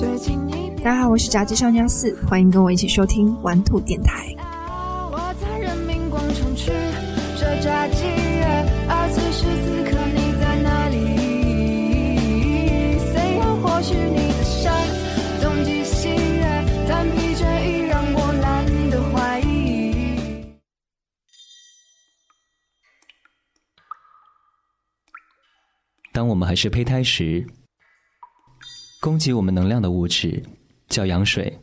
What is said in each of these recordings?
最近大家好我是炸鸡少年四欢迎跟我一起收听玩兔电台。我在人民广场吃着炸鸡而此时此刻你在哪里虽然或许你的声东击西但疲倦已让我懒得怀疑当我们还是胚胎时供给我们能量的物质。叫羊水，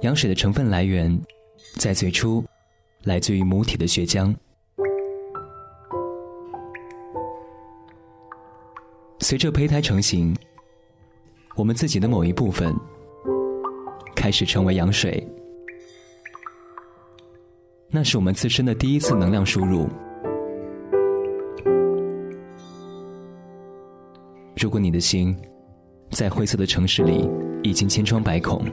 羊水的成分来源在最初来自于母体的血浆，随着胚胎成型，我们自己的某一部分开始成为羊水，那是我们自身的第一次能量输入。如果你的心在灰色的城市里已经千疮百孔，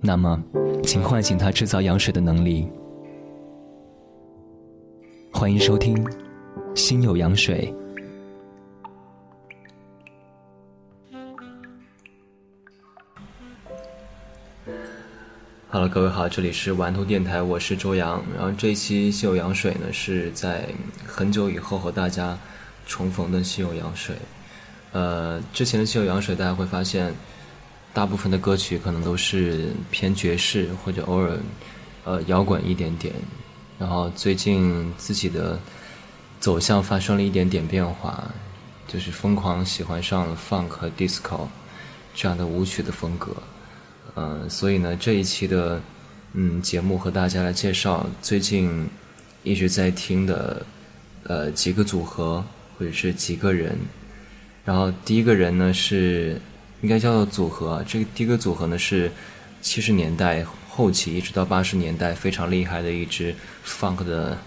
那么，请唤醒它制造羊水的能力。欢迎收听《心有羊水》。哈喽各位好，这里是顽童电台，我是周洋。然后这一期《心有羊水》呢，是在很久以后和大家。重逢的《心有羊水》，呃，之前的《心有羊水》，大家会发现，大部分的歌曲可能都是偏爵士或者偶尔，呃，摇滚一点点。然后最近自己的走向发生了一点点变化，就是疯狂喜欢上了 funk 和 disco 这样的舞曲的风格。嗯，所以呢，这一期的嗯节目和大家来介绍最近一直在听的呃几个组合。或者是几个人，然后第一个人呢是应该叫做组合，这个第一个组合呢是七十年代后期一直到八十年代非常厉害的一支 funk 的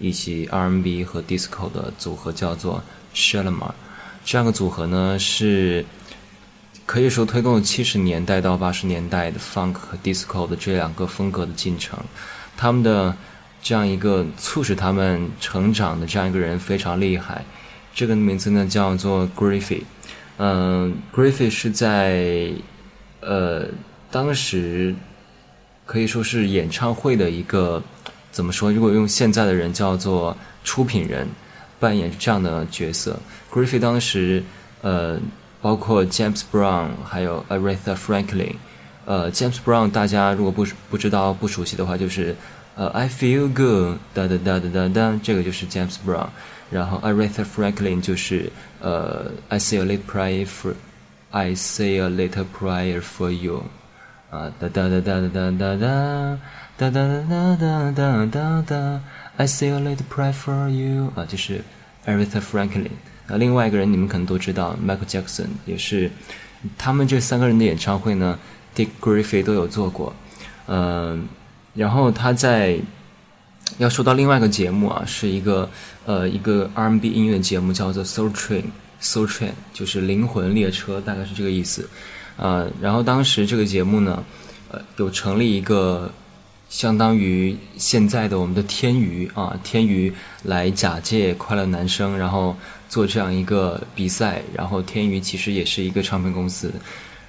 一起 R&B 和 disco 的组合，叫做 Shalamar。这样的组合呢是可以说推动了七十年代到八十年代的 funk 和 disco 的这两个风格的进程。他们的这样一个促使他们成长的这样一个人非常厉害。这个名字呢叫做 Griffey，嗯，Griffey 是在呃当时可以说是演唱会的一个怎么说？如果用现在的人叫做出品人，扮演这样的角色。Griffey 当时呃包括 James Brown 还有 Aretha Franklin，呃 James Brown 大家如果不不知道不熟悉的话，就是呃 I feel good 哒哒哒哒哒哒，这个就是 James Brown。然后 Aretha Franklin 就是呃 I say a little prayer for I say a little prayer for you 啊哒哒哒哒哒哒哒哒哒哒哒哒哒哒 I say a little prayer for you 啊就是 Aretha Franklin 啊另外一个人你们可能都知道 Michael Jackson 也是他们这三个人的演唱会呢 Dick Griffey 都有做过嗯然后他在要说到另外一个节目啊，是一个呃一个 R&B 音乐节目，叫做 Soul Train，Soul Train 就是灵魂列车，大概是这个意思。呃，然后当时这个节目呢，呃，有成立一个相当于现在的我们的天娱啊，天娱来假借快乐男声，然后做这样一个比赛。然后天娱其实也是一个唱片公司，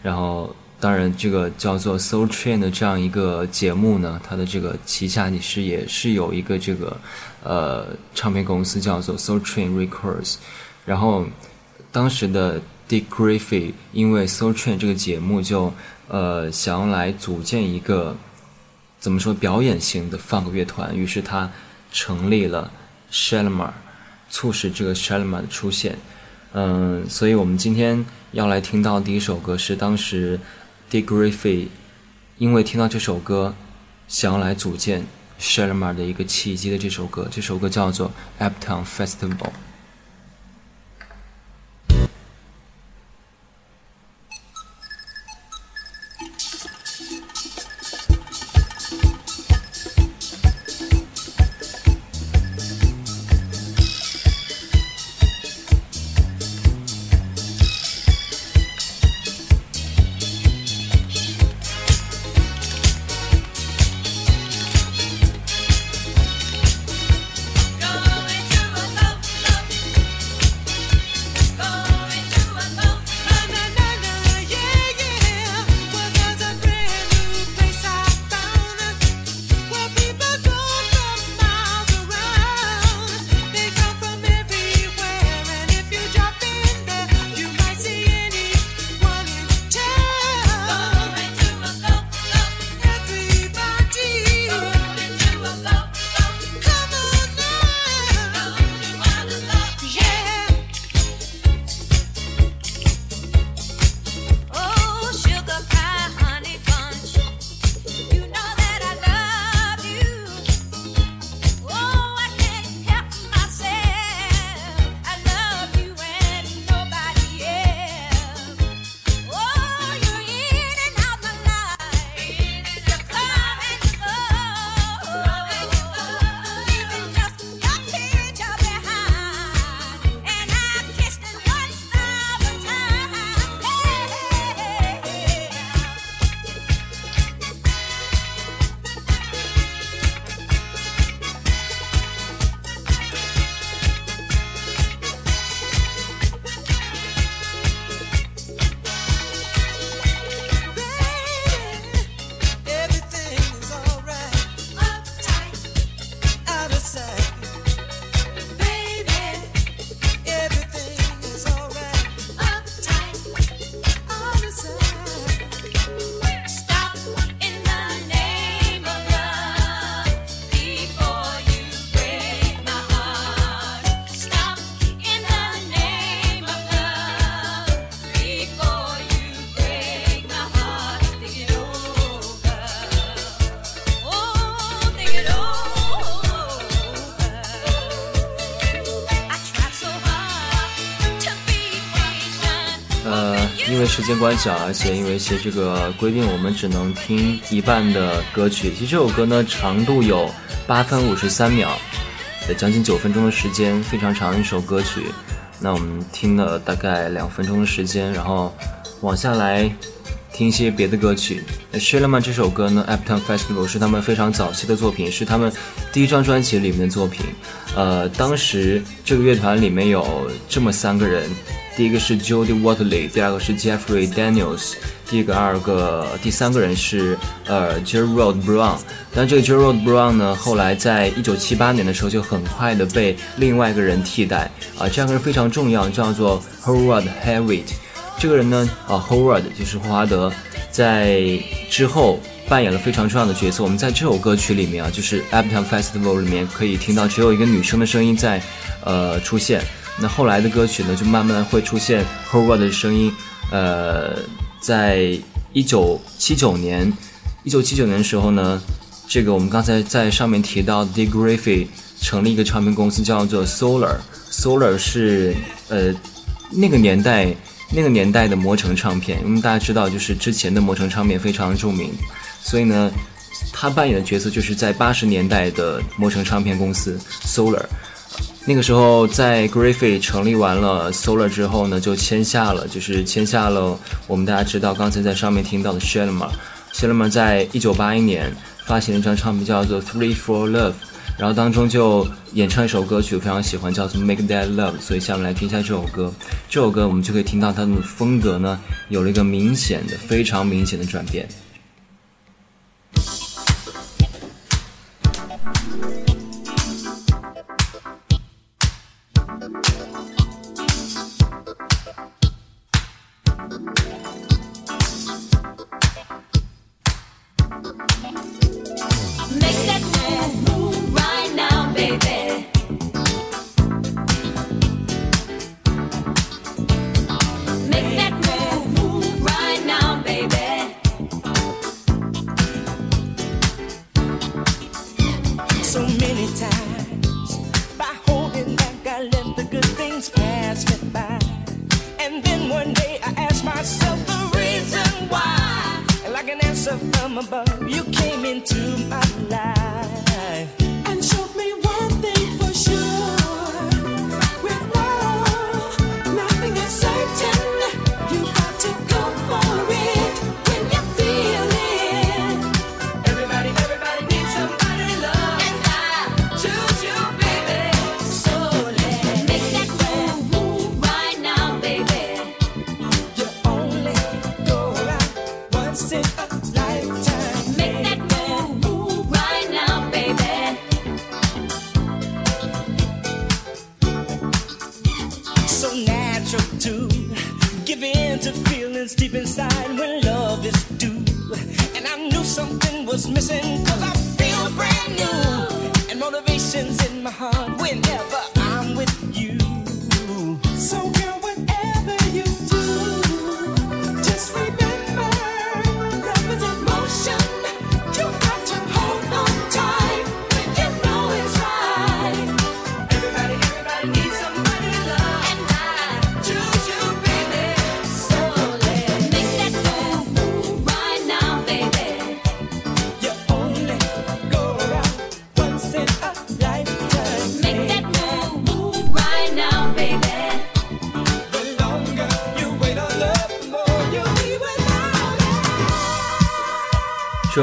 然后。当然，这个叫做 Soul Train 的这样一个节目呢，它的这个旗下你是也是有一个这个呃唱片公司叫做 Soul Train Records。然后当时的 Dick Griffey 因为 Soul Train 这个节目就呃想要来组建一个怎么说表演型的 Funk 乐团，于是他成立了 Shalamar，促使这个 Shalamar 的出现。嗯，所以我们今天要来听到第一首歌是当时。D. Griffey，因为听到这首歌，想要来组建 Shalamar 的一个契机的这首歌，这首歌叫做《Uptown Festival》。因为时间关系啊，而且因为一些这个规定，我们只能听一半的歌曲。其实这首歌呢，长度有八分五十三秒，将近九分钟的时间，非常长的一首歌曲。那我们听了大概两分钟的时间，然后往下来。听一些别的歌曲。s h i l a m a 这首歌呢，Uptown Festival 是他们非常早期的作品，是他们第一张专辑里面的作品。呃，当时这个乐团里面有这么三个人，第一个是 Jody Watley，第二个是 Jeffrey Daniels，第一个、二个、第三个人是呃 Gerald Brown。但这个 Gerald Brown 呢，后来在一九七八年的时候就很快的被另外一个人替代。啊，这样个人非常重要，叫做 Howard Hewitt。这个人呢，啊，Howard 就是霍华德，在之后扮演了非常重要的角色。我们在这首歌曲里面啊，就是 Uptown Festival 里面可以听到只有一个女生的声音在，呃，出现。那后来的歌曲呢，就慢慢会出现 Howard 的声音。呃，在一九七九年，一九七九年的时候呢，这个我们刚才在上面提到的，Dick Griffey 成立一个唱片公司，叫做 Solar。Solar 是呃那个年代。那个年代的魔城唱片，因为大家知道，就是之前的魔城唱片非常著名，所以呢，他扮演的角色就是在八十年代的魔城唱片公司 Solar。那个时候，在 Griffey 成立完了 Solar 之后呢，就签下了，就是签下了我们大家知道刚才在上面听到的 Shelma。Shelma 在一九八一年发行了一张唱片，叫做 Three for Love。然后当中就演唱一首歌曲，非常喜欢，叫做《Make That Love》，所以下面来听一下这首歌。这首歌我们就可以听到它的风格呢，有了一个明显的、非常明显的转变。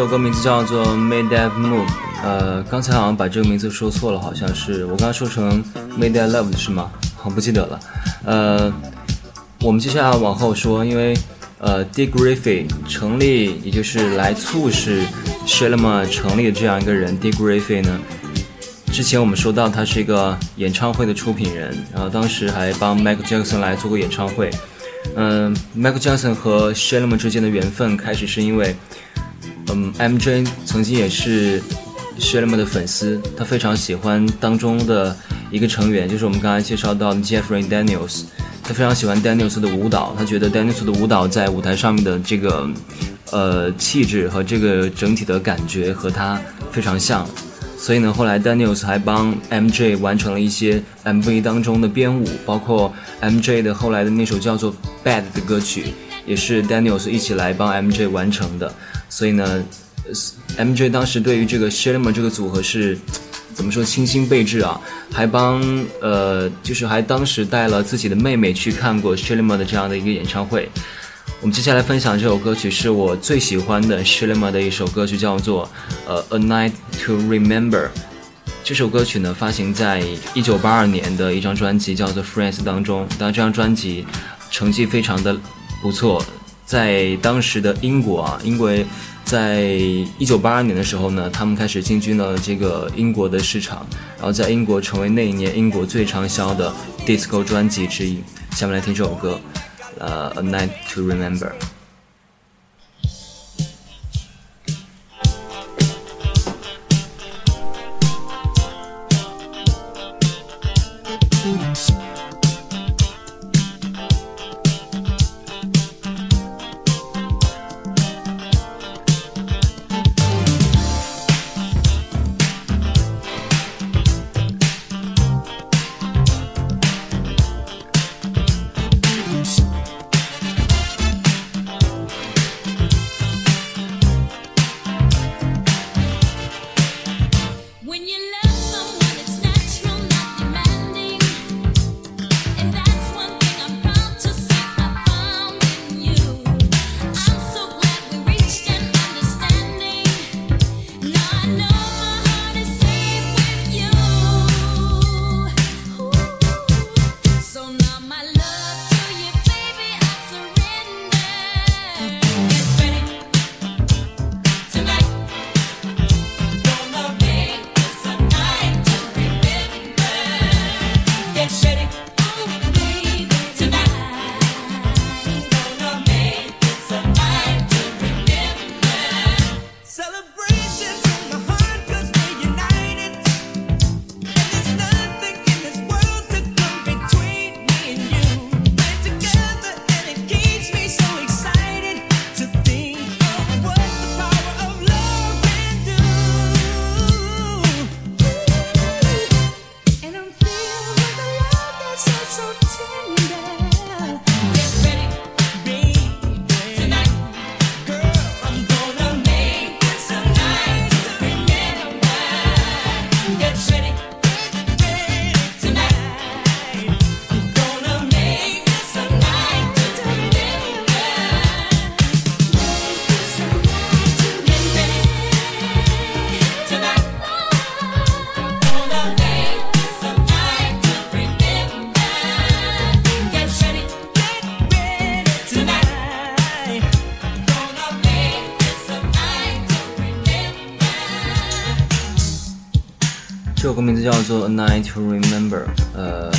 首歌名字叫做《Made That Move》，呃，刚才好像把这个名字说错了，好像是我刚刚说成《Made That Love》是吗？我不记得了。呃，我们接下来往后说，因为呃，Dick Griffey 成立，也就是来促使 s h e l a m a 成立的这样一个人，Dick Griffey 呢，之前我们说到他是一个演唱会的出品人，然后当时还帮 Michael Jackson 来做过演唱会。嗯，Michael Jackson 和 s h e l a m a 之间的缘分开始是因为。嗯，MJ 曾经也是 s h e l m a 的粉丝，他非常喜欢当中的一个成员，就是我们刚才介绍到的 Jeffrey Daniels。他非常喜欢 Daniels 的舞蹈，他觉得 Daniels 的舞蹈在舞台上面的这个呃气质和这个整体的感觉和他非常像，所以呢，后来 Daniels 还帮 MJ 完成了一些 MV 当中的编舞，包括 MJ 的后来的那首叫做《Bad》的歌曲。也是 Daniels 一起来帮 MJ 完成的。所以呢，MJ 当时对于这个 s h i l l e m a 这个组合是 怎么说倾心备至啊？还帮呃，就是还当时带了自己的妹妹去看过 s h i l l e m a 的这样的一个演唱会。我们接下来分享这首歌曲是我最喜欢的 s h i l l e m a 的一首歌曲，叫做呃 A Night to Remember。这首歌曲呢，发行在一九八二年的一张专辑叫做《Friends》当中。当然，这张专辑成绩非常的不错，在当时的英国啊，因为在一九八二年的时候呢，他们开始进军了这个英国的市场，然后在英国成为那一年英国最畅销的 disco 专辑之一。下面来听这首歌，呃，《A Night to Remember》。歌名字叫做《A Night to Remember》。呃，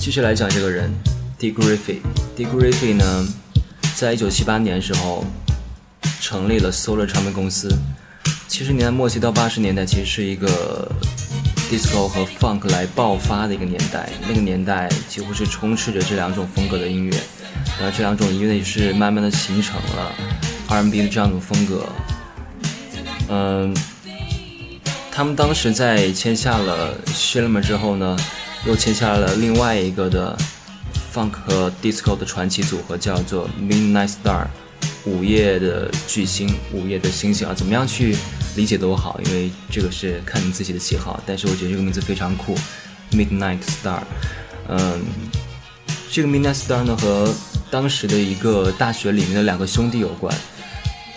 继续来讲这个人，D. Griffey。D. Griffey 呢，在一九七八年时候成立了 Solar 唱片公司。七十年代末期到八十年代，其实是一个 disco 和 funk 来爆发的一个年代。那个年代几乎是充斥着这两种风格的音乐，然后这两种音乐也是慢慢的形成了 R&B 的这样一种风格。嗯。他们当时在签下了 s h i l l e m a 之后呢，又签下了另外一个的 Funk 和 Disco 的传奇组合，叫做 Midnight Star，午夜的巨星，午夜的星星啊，怎么样去理解都好，因为这个是看你自己的喜好。但是我觉得这个名字非常酷，Midnight Star。嗯，这个 Midnight Star 呢和当时的一个大学里面的两个兄弟有关，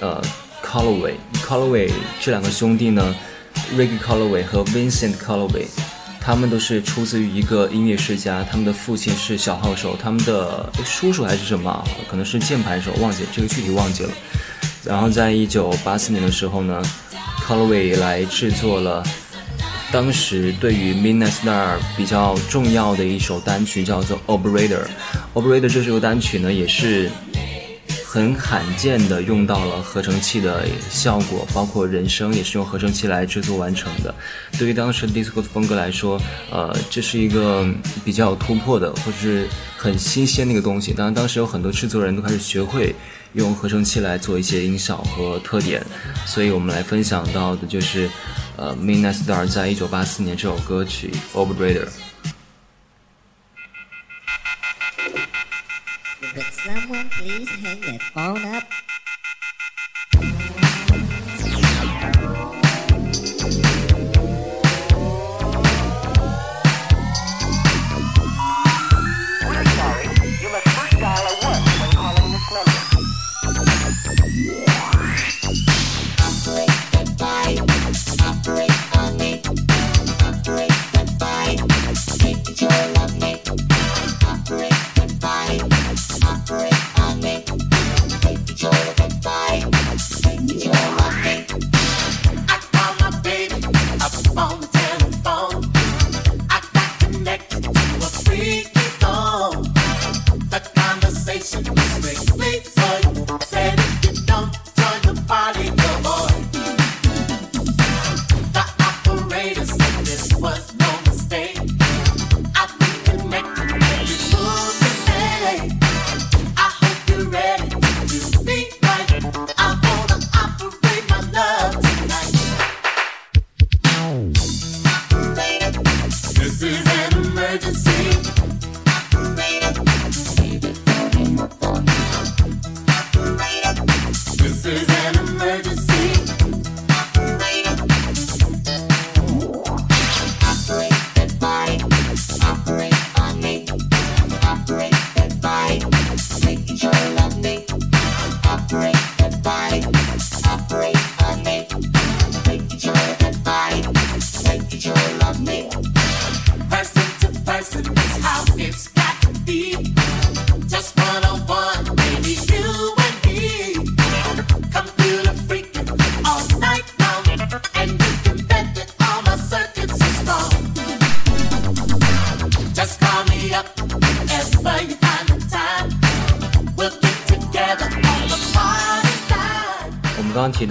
呃，Calloway，Calloway 这两个兄弟呢。Ricky Calloway 和 Vincent Calloway，他们都是出自于一个音乐世家。他们的父亲是小号手，他们的叔叔还是什么，可能是键盘手，忘记这个具体忘记了。然后在一九八四年的时候呢，Calloway 来制作了当时对于 Midnight Star 比较重要的一首单曲，叫做 Operator。Operator 这首单曲呢，也是。很罕见的用到了合成器的效果，包括人声也是用合成器来制作完成的。对于当时 disco 的风格来说，呃，这是一个比较突破的，或者是很新鲜的一个东西。当然，当时有很多制作人都开始学会用合成器来做一些音效和特点。所以我们来分享到的就是，呃，Midnight Star 在一九八四年这首歌曲《Operator》。Someone please hang that phone up?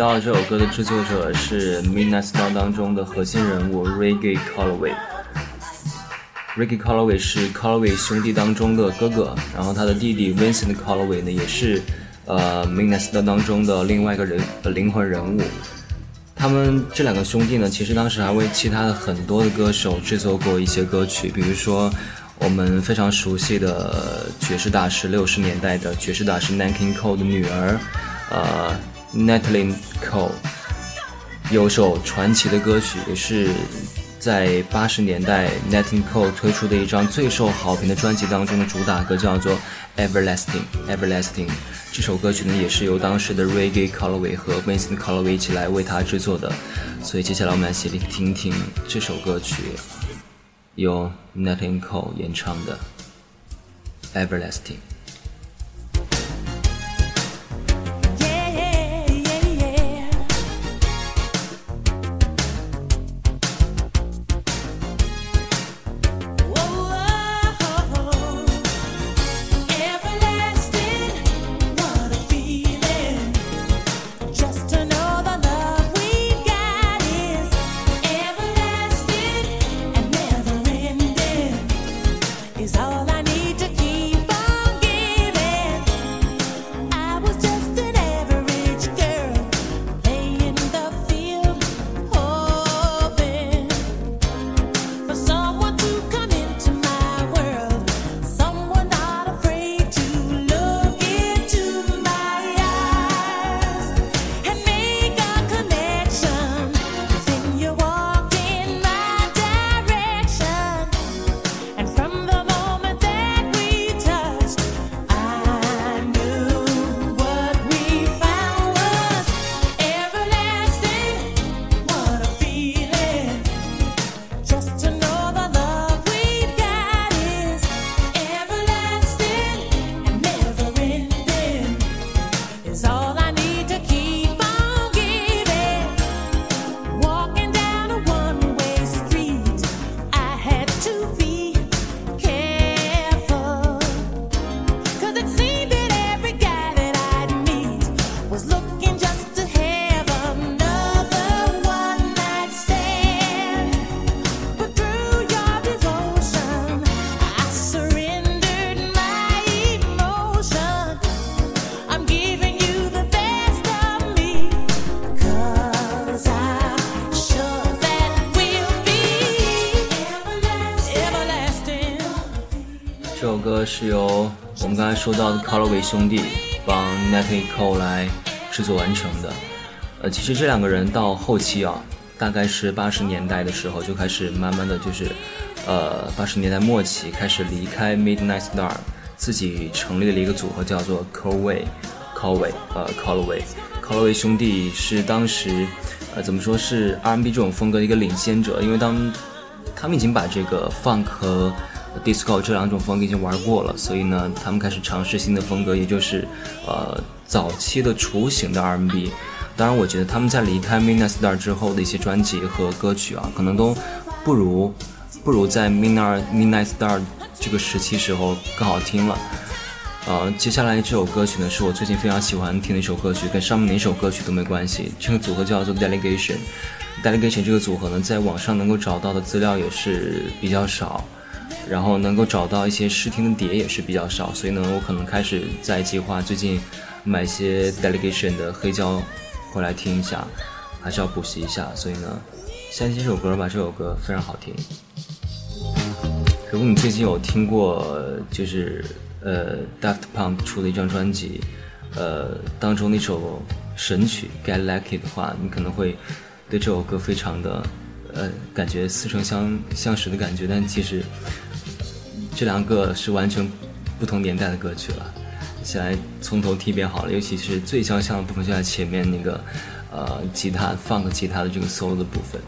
到这首歌的制作者是《Midnight Star》当中的核心人物 Reggie Calloway。Reggie Calloway 是 Calloway 兄弟当中的哥哥，然后他的弟弟 Vincent Calloway 呢，也是呃《Midnight Star》当中的另外一个人的灵魂人物。他们这两个兄弟呢，其实当时还为其他的很多的歌手制作过一些歌曲，比如说我们非常熟悉的爵士大师，六十年代的爵士大师 Nanking Cole 的女儿，呃。Natalie Cole 有首传奇的歌曲，也是在八十年代 Natalie Cole 推出的一张最受好评的专辑当中的主打歌，叫做 Everlasting Everlasting。这首歌曲呢，也是由当时的 Reggae Calloway 和 Vincent Calloway 一起来为他制作的。所以接下来我们来一起听听这首歌曲，由 Natalie Cole 演唱的 Everlasting。这首歌是由我们刚才说到的 Calloway 兄弟帮 Nate Cole 来制作完成的。呃，其实这两个人到后期啊，大概是八十年代的时候就开始慢慢的就是，呃，八十年代末期开始离开 Midnight Star，自己成立了一个组合叫做 Calloway，Calloway，呃，Calloway，Calloway 兄弟是当时，呃，怎么说是 R&B 这种风格的一个领先者，因为当他们已经把这个 Funk 和 disco 这两种风格已经玩过了，所以呢，他们开始尝试新的风格，也就是，呃，早期的雏形的 R&B。当然，我觉得他们在离开 mini star 之后的一些专辑和歌曲啊，可能都不如不如在 Midnight Midnight Star 这个时期时候更好听了。呃，接下来这首歌曲呢，是我最近非常喜欢听的一首歌曲，跟上面哪首歌曲都没关系。这个组合叫做 Delegation。Delegation 这个组合呢，在网上能够找到的资料也是比较少。然后能够找到一些试听的碟也是比较少，所以呢，我可能开始在计划最近买一些 delegation 的黑胶回来听一下，还是要补习一下。所以呢，先听这首歌吧，这首歌非常好听。如果你最近有听过就是呃 Daft Punk 出的一张专辑，呃当中那首神曲 Get Lucky 的话，你可能会对这首歌非常的呃感觉似曾相相识的感觉，但其实。这两个是完全不同年代的歌曲了，现在从头听一遍好了。尤其是最相像的部分就在前面那个，呃，吉他放个吉他的这个 solo 的部分。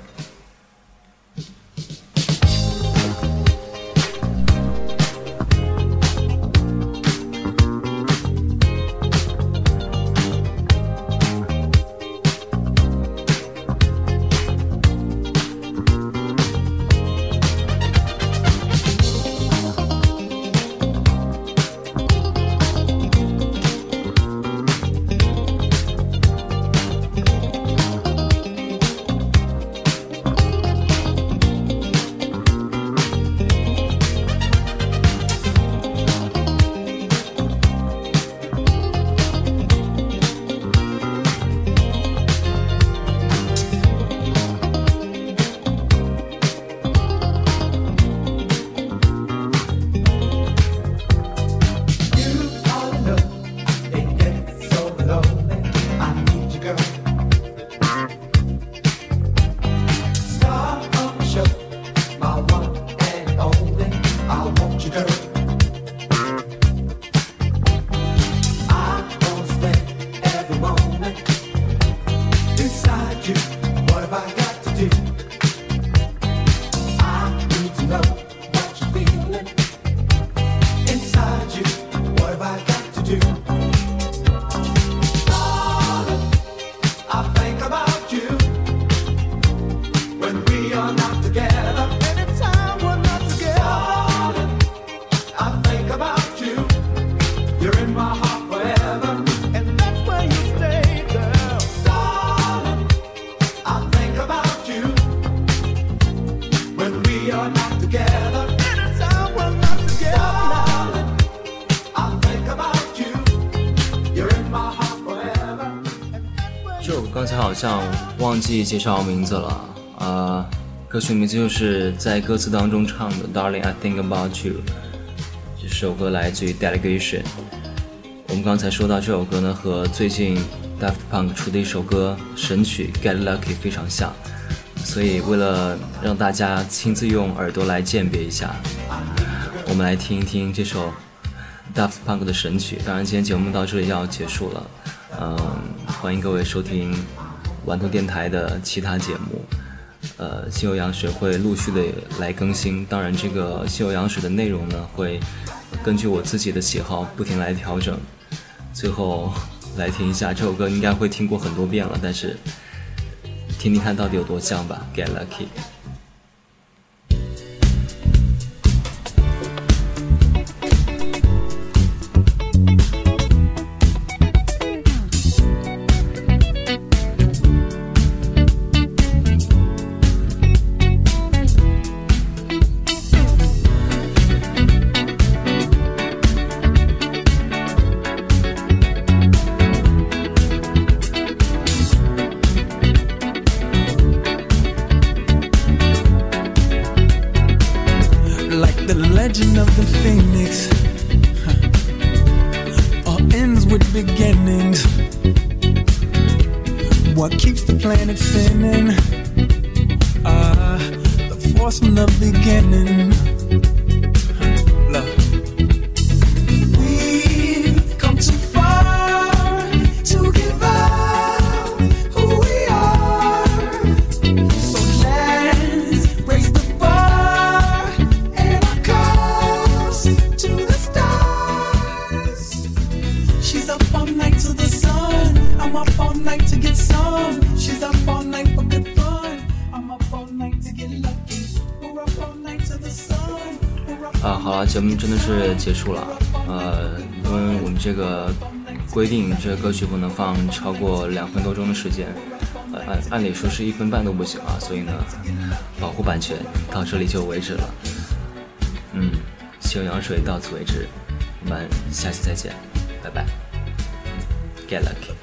刚才好像忘记介绍名字了，呃，歌曲名字就是在歌词当中唱的《Darling I Think About You》。这首歌来自于 Delegation。我们刚才说到这首歌呢，和最近 Daft Punk 出的一首歌神曲《Get Lucky》非常像，所以为了让大家亲自用耳朵来鉴别一下，我们来听一听这首 Daft Punk 的神曲。当然，今天节目到这里要结束了，嗯，欢迎各位收听。顽童电台的其他节目，呃，西游羊水会陆续的来更新。当然，这个西游羊水的内容呢，会根据我自己的喜好不停来调整。最后来听一下这首歌，应该会听过很多遍了，但是听听看到底有多像吧。Get lucky。节目真的是结束了。呃，因为我们这个规定，这个歌曲不能放超过两分多钟的时间，呃，按按理说是一分半都不行啊，所以呢，保护版权到这里就为止了。嗯，西游羊水到此为止，我们下期再见，拜拜，Get lucky。